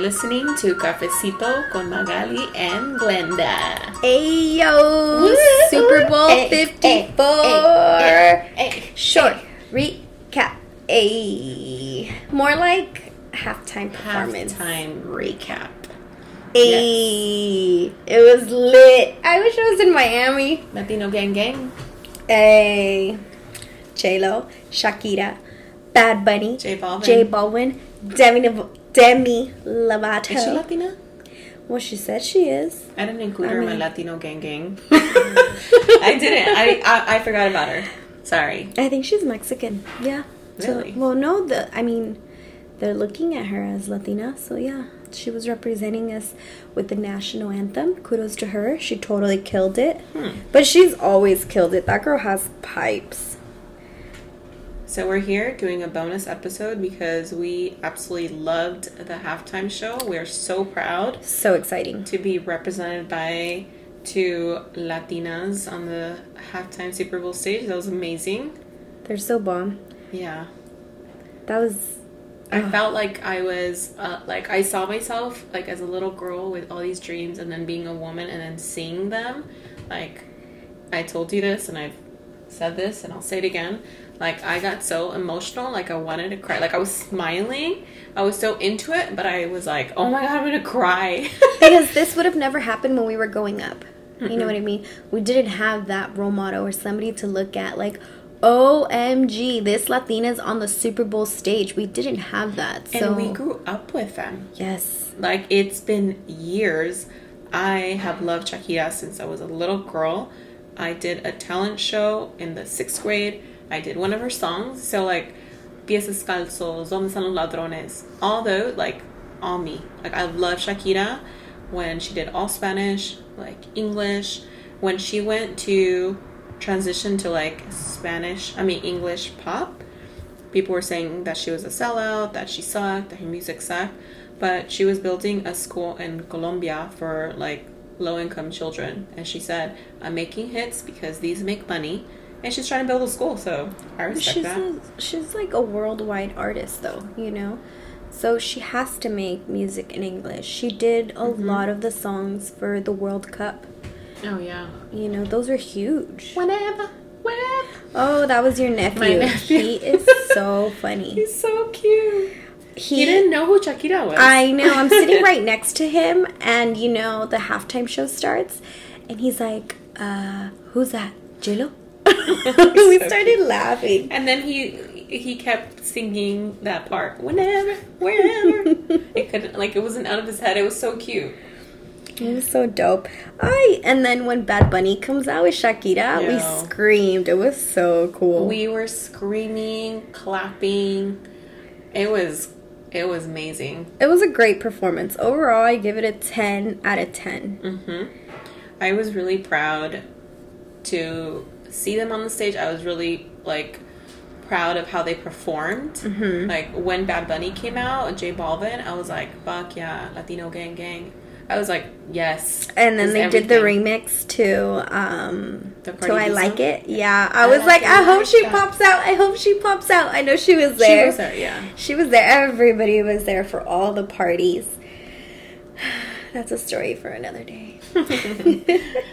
listening to Cafecito con Magali and Glenda. Hey yo, Woo! Super Bowl Hey, 54. hey, hey, hey, Short recap. A more like halftime performance. Halftime recap. Hey, it was lit. I wish I was in Miami. Latino Gang Gang. Hey, J Lo, Shakira, Bad Bunny, J Balvin. J Balvin, Demi Demi Lovato. Is she Latina? well, she said she is. I didn't include I her in my Latino Gang Gang. I didn't. I, I I forgot about her. Sorry. I think she's Mexican. Yeah. Really? So, well, no, the I mean, they're looking at her as Latina, so yeah, she was representing us with the national anthem. Kudos to her. She totally killed it. Hmm. But she's always killed it. That girl has pipes. So we're here doing a bonus episode because we absolutely loved the halftime show. We're so proud So exciting. to be represented by two Latinas on the halftime Super Bowl stage. That was amazing. They're so bomb. Yeah. That was I Ugh. felt like I was uh, like I saw myself like as a little girl with all these dreams and then being a woman and then seeing them like I told you this and I've said this and I'll say it again like I got so emotional like I wanted to cry like I was smiling I was so into it but I was like oh my god I'm gonna cry because this would have never happened when we were growing up. You know what I mean? We didn't have that role model or somebody to look at like, OMG, this Latina's on the Super Bowl stage. We didn't have that. So and we grew up with them yes. Like it's been years. I have loved Shakira since I was a little girl. I did a talent show in the sixth grade. I did one of her songs. So like Pies Descalzos, Donde Están los Ladrones, all those like all me. Like I love Shakira when she did all Spanish, like English. When she went to transition to like Spanish, I mean English pop, people were saying that she was a sellout, that she sucked, that her music sucked. But she was building a school in Colombia for like low income children. And she said, I'm making hits because these make money. And she's trying to build a school. So I respect She's that. a, she's like a worldwide artist though, you know. So she has to make music in English. She did a Mm-hmm. lot of the songs for the World Cup. oh, yeah. You know, those are huge. Whenever, whenever. Oh, that was your nephew. nephew. He is so funny. He's so cute. He, He didn't know who Shakira was. I know. I'm sitting right next to him, and you know the halftime show starts, and he's like, uh, "Who's that? J-Lo?" we So started cute. laughing. And then he he kept singing that part whenever, wherever. it couldn't like it wasn't out of his head. It was so cute. It was so dope. I and then when Bad Bunny comes out with Shakira, we screamed. It was so cool. We were screaming, clapping. It was it was amazing. it was a great performance. Overall, I give it a 10 out of 10. hmm I was really proud to see them on the stage. I was really like proud of how they performed. Mhm. Like when Bad Bunny came out, J Balvin, I was like, "Fuck yeah, Latino gang gang." I was like, "Yes." And then they is did the remix to um The to I Like song? It. Yeah. I, I was like like, I hope she that. pops out. I hope she pops out. I know she was there. She was there, yeah. She was there. Everybody was there for all the parties. That's a story for another day.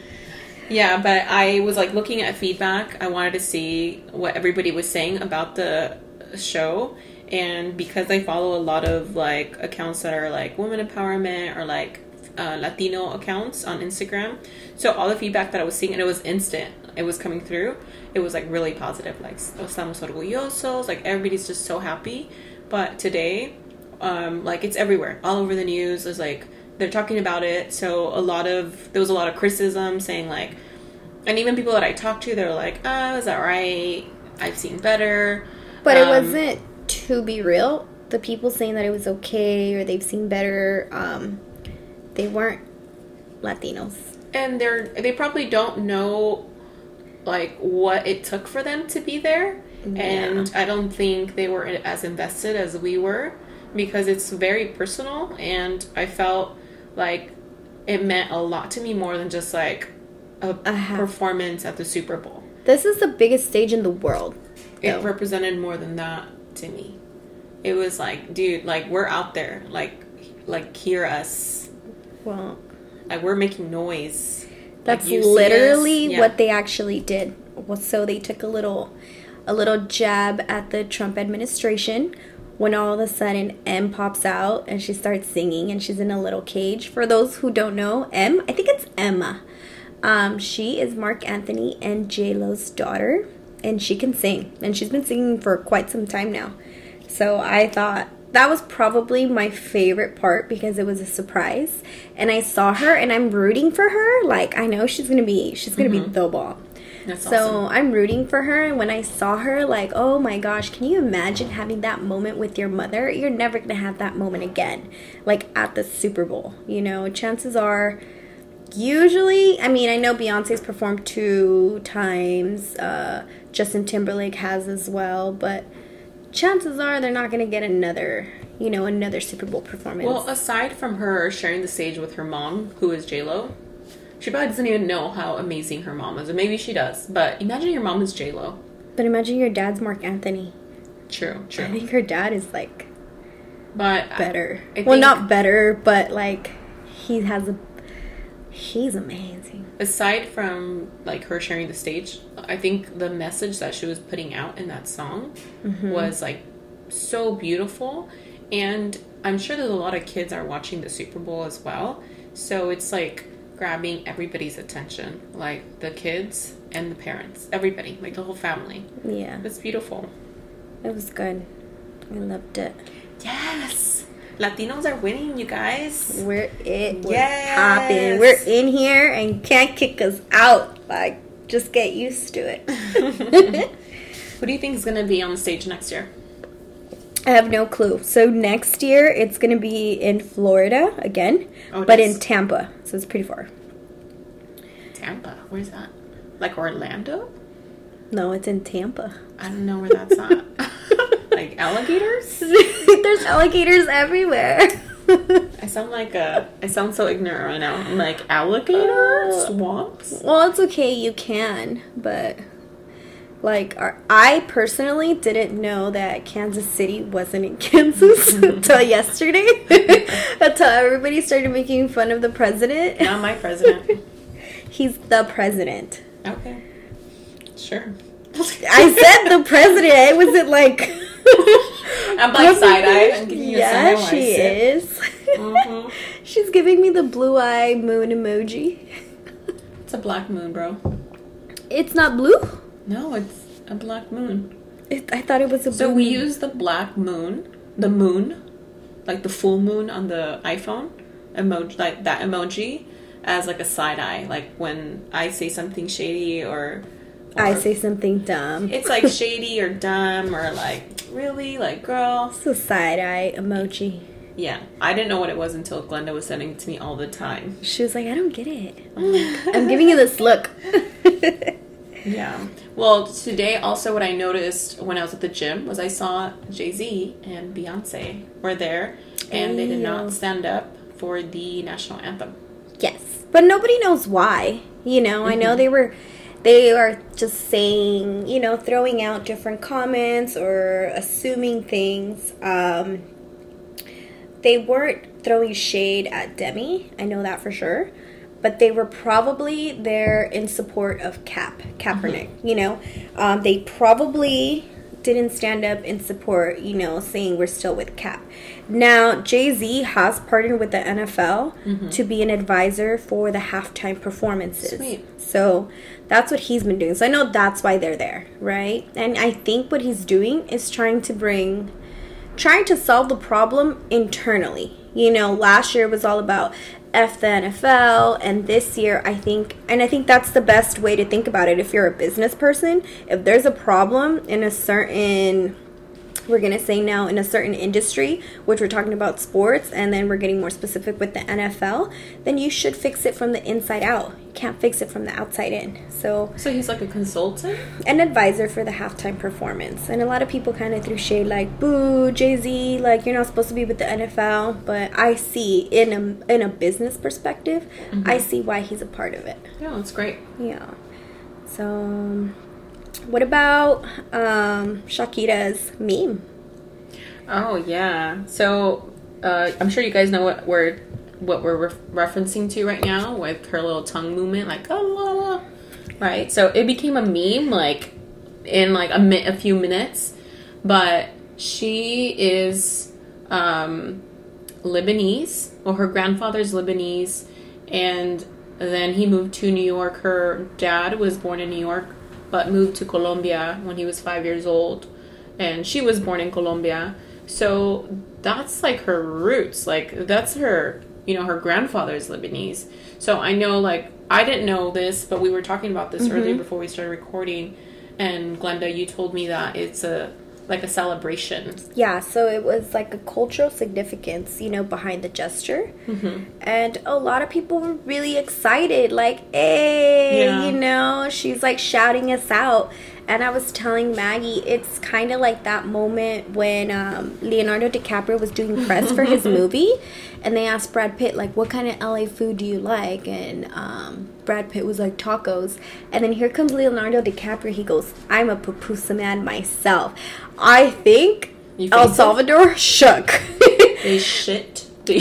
Yeah, but I was like looking at feedback. I wanted to see what everybody was saying about the show. And because I follow a lot of like accounts that are like women empowerment or like uh, Latino accounts on Instagram, so all the feedback that I was seeing, and it was instant, it was coming through. It was like really positive, like estamos orgullosos, like everybody's just so happy. But today, um, like it's everywhere, all over the news. There's like they're talking about it. So a lot of there was a lot of criticism saying like, and even people that I talked to, they're like, "Oh, is that right? I've seen better." But it Um, wasn't to be real. The people saying that it was okay or they've seen better, um, they weren't Latinos. and they're they probably don't know like what it took for them to be there and i don't think they were as invested as we were because it's very personal and i felt like it meant a lot to me more than just like a performance at the super bowl This is the biggest stage in the world. it represented more than that to me it was like dude like we're out there like like hear us. Well, Like we're making noise. That's Like, you see us, literally yeah. what they actually did. So they took a little, a little jab at the Trump administration. When all of a sudden M pops out and she starts singing and she's in a little cage. For those who don't know, M, I think it's Emma. Um, she is Marc Anthony and J Lo's daughter, and she can sing, and she's been singing for quite some time now. So I thought that was probably my favorite part because it was a surprise, and I saw her, and I'm rooting for her. Like I know she's gonna be, she's gonna be the bomb. That's So awesome. I'm rooting for her. And when I saw her, like, oh my gosh, can you imagine having that moment with your mother? You're never to have that moment again, like at the Super Bowl. You know, chances are, usually, I mean, I know Beyonce's performed two times, uh, Justin Timberlake has as well, but chances are they're not going to get another, you know, another Super Bowl performance. Well, aside from her sharing the stage with her mom, who is J Lo, she probably doesn't even know how amazing her mom is, or maybe she does. But imagine your mom is J Lo. but imagine your dad's Marc Anthony. True, true. I think her dad is like But better. I well, think- not better, but like he has a. He's amazing. aside from like her sharing the stage, I think the message that she was putting out in that song Mm-hmm. was like so beautiful, and I'm sure that a lot of kids are watching the Super Bowl as well. So it's like grabbing everybody's attention, like the kids and the parents, everybody, like the whole family. Yeah, It's beautiful. it was good. I loved it. Yes. Latinos are winning, you guys. We're it. We're Yes. popping. We're in here and can't kick us out. Like, just get used to it. Who do you think is going to be on the stage next year? I have no clue. So next year it's gonna be in Florida again, Oh, but is. in Tampa. So it's pretty far. Tampa. Where's that? Like Orlando? No, it's in Tampa. I don't know where that's at. like alligators? There's alligators everywhere. I sound like a. I sound so ignorant right now. I'm like alligator Uh, swamps. Well, it's okay, you can, but like our, I personally didn't know that Kansas City wasn't in Kansas until yesterday. until everybody started making fun of the president. Not my president. He's the president. Okay. Sure. I said the president. I wasn't like I'm like side eye. I'm giving you a Yeah, she is. Mhm. She's giving me the blue eye moon emoji. It's a black moon, bro. It's not blue. No, it's a black moon. It, I thought it was a blue. So we moon. use the black moon, the moon, like the full moon on the iPhone emoji, like that emoji, as like a side eye. Like when I say something shady or I say something dumb. it's like shady or dumb or like really like girl. It's a side eye emoji. Yeah, I didn't know what it was until Glenda was sending it to me all the time. She was like, I don't get it. I'm, like, I'm giving you this look. Yeah. Well, today also what I noticed when I was at the gym was I saw Jay Z and Beyonce were there, and they did not stand up for the national anthem. yes. But nobody knows why. You know, I know mm-hmm. they were they are just saying, you know, throwing out different comments or assuming things. Um they weren't throwing shade at Demi. I know that for sure. But they were probably there in support of Cap, Kaepernick. You know, um, they probably didn't stand up in support, you know, saying we're still with Cap. Now, Jay Z has partnered with the NFL mm-hmm. to be an advisor for the halftime performances. Sweet. So that's what he's been doing. So I know that's why they're there, right? And I think what he's doing is trying to bring trying to solve the problem internally. You know, last year was all about F the NFL, and this year I think, and I think that's the best way to think about it if you're a business person. If there's a problem in a certain, we're gonna say now in a certain industry, which we're talking about sports, and then we're getting more specific with the NFL, then you should fix it from the inside out. You can't fix it from the outside in. So, So he's like a consultant. an advisor for the halftime performance. And a lot of people kind of threw shade like, "Boo, Jay Z! Like you're not supposed to be with the NFL." But I see in a in a business perspective, I see why he's a part of it. Yeah, that's great. Yeah. So, um, what about um, Shakira's meme? Oh yeah. So uh, I'm sure you guys know what we're what we're ref- referencing to right now with her little tongue movement, like oh, la, la. right. So it became a meme, like in like a, mi- a few minutes. But she is um, Lebanese. Well, her grandfather's Lebanese, and then he moved to New York. Her dad was born in New York, but moved to Colombia when he was five years old, and she was born in Colombia. So that's like her roots. Like that's her, you know, her grandfather's Lebanese. So I know, like, I didn't know this, but we were talking about this mm-hmm. earlier before we started recording. And Glenda, you told me that it's a like a celebration. Yeah, so it was like a cultural significance, you know, behind the gesture. Mm-hmm. And a lot of people were really excited, like, hey, Yeah. you know, she's like shouting us out. And I was telling Maggie, it's kind of like that moment when um, Leonardo DiCaprio was doing press for his movie, and they asked Brad Pitt, like, what kind of LA food do you like? And um, Brad Pitt was like, tacos. And then here comes Leonardo DiCaprio. He goes, I'm a pupusa man myself. I think El think so? Salvador shook. They shit. They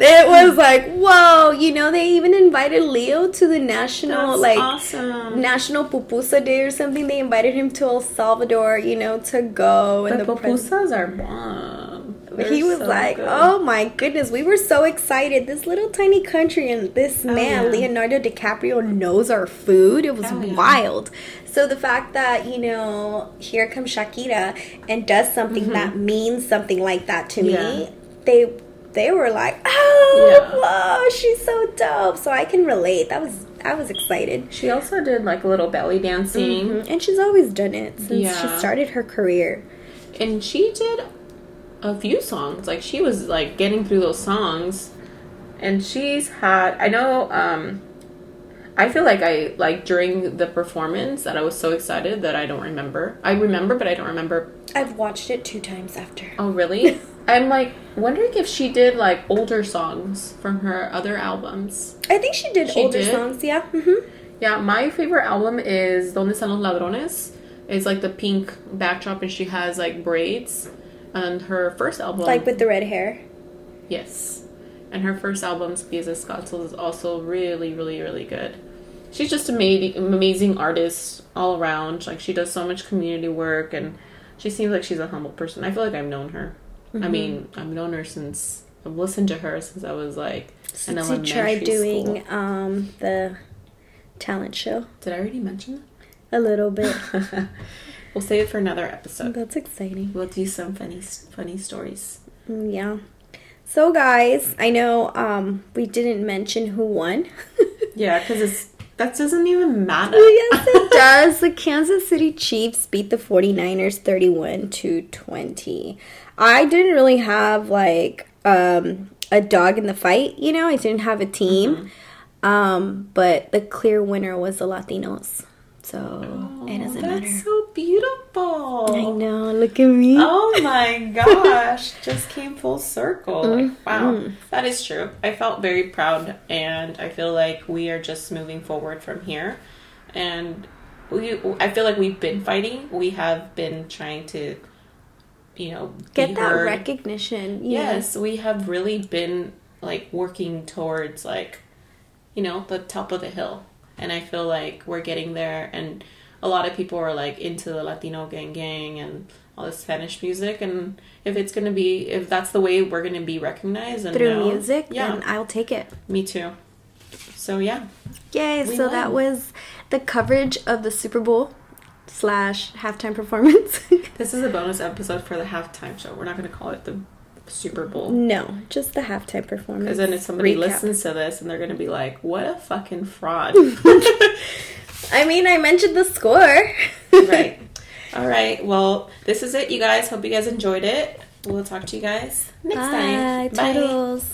it was like, whoa, you know, they even invited Leo to the national, That's like, awesome. National Pupusa Day or something. They invited him to El Salvador, you know, to go. The And the, pres- pupusas are bomb. They're he was so like, good. "Oh my goodness, we were so excited! This little tiny country and this man, Oh, yeah. Leonardo DiCaprio, knows our food. It was Oh, yeah. wild. So the fact that you know, here comes Shakira and does something that means something like that to Mm-hmm. Yeah. me, they they were like, "Oh, Yeah. whoa, she's so dope!" So I can relate. That was I was excited. She also did like a little belly dancing. Mhm. And she's always done it since Yeah. she started her career. and she did a few songs like she was like getting through those songs and she's had i know um i feel like i like during the performance that i was so excited that i don't remember i remember but i don't remember I've watched it two times after. oh really i'm like wondering if she did like older songs from her other albums I think she did She older did? songs. Yeah. Mm-hmm. yeah my favorite album is donde están los ladrones it's like the pink backdrop and she has like braids and her first album Like with the red hair. Yes. And her first album, Pies Descalzos, is also really, really, really good. She's just an amazing, amazing artist all around. Like, she does so much community work, and she seems like she's a humble person. I feel like I've known her. Mm-hmm. I mean, I've known her since, I've listened to her since I was like in Since you elementary tried doing um the talent show Did I already mention that? a little bit. we'll save it for another episode. That's exciting. We'll do some funny, funny stories. Mm, Yeah. So guys, I know um we didn't mention who won. Yeah, because it's that doesn't even matter. yes, it does. The Kansas City Chiefs beat the 49ers 31 to 20. I didn't really have like um a dog in the fight, you know. I didn't have a team. Um, but the clear winner was the Latinos. So, it doesn't That's matter. so beautiful. I know. Look at me. Oh my gosh, just came full circle. Like, wow, Mm-hmm. that is true. I felt very proud, and I feel like we are just moving forward from here. And we, I feel like we've been fighting. We have been trying to, you know, Get that heard. recognition. Yes, we have really been like working towards like, you know, the top of the hill. And I feel like we're getting there and a lot of people are like into the Latino gang gang and all the Spanish music and if it's gonna be if that's the way we're gonna be recognized and Through known, music, yeah, then I'll take it. me too. So yeah, Yay! So that was the coverage of the Super Bowl slash halftime performance. this is a bonus episode for the halftime show. We're not gonna call it the Super Bowl. no, just the halftime performance. Because then if somebody Recap. listens to this and they're gonna be like, "What a fucking fraud!" I mean, I mentioned the score. right. All right. Well, this is it, you guys. Hope you guys enjoyed it. We'll talk to you guys next Bye, time. Bye. toodles.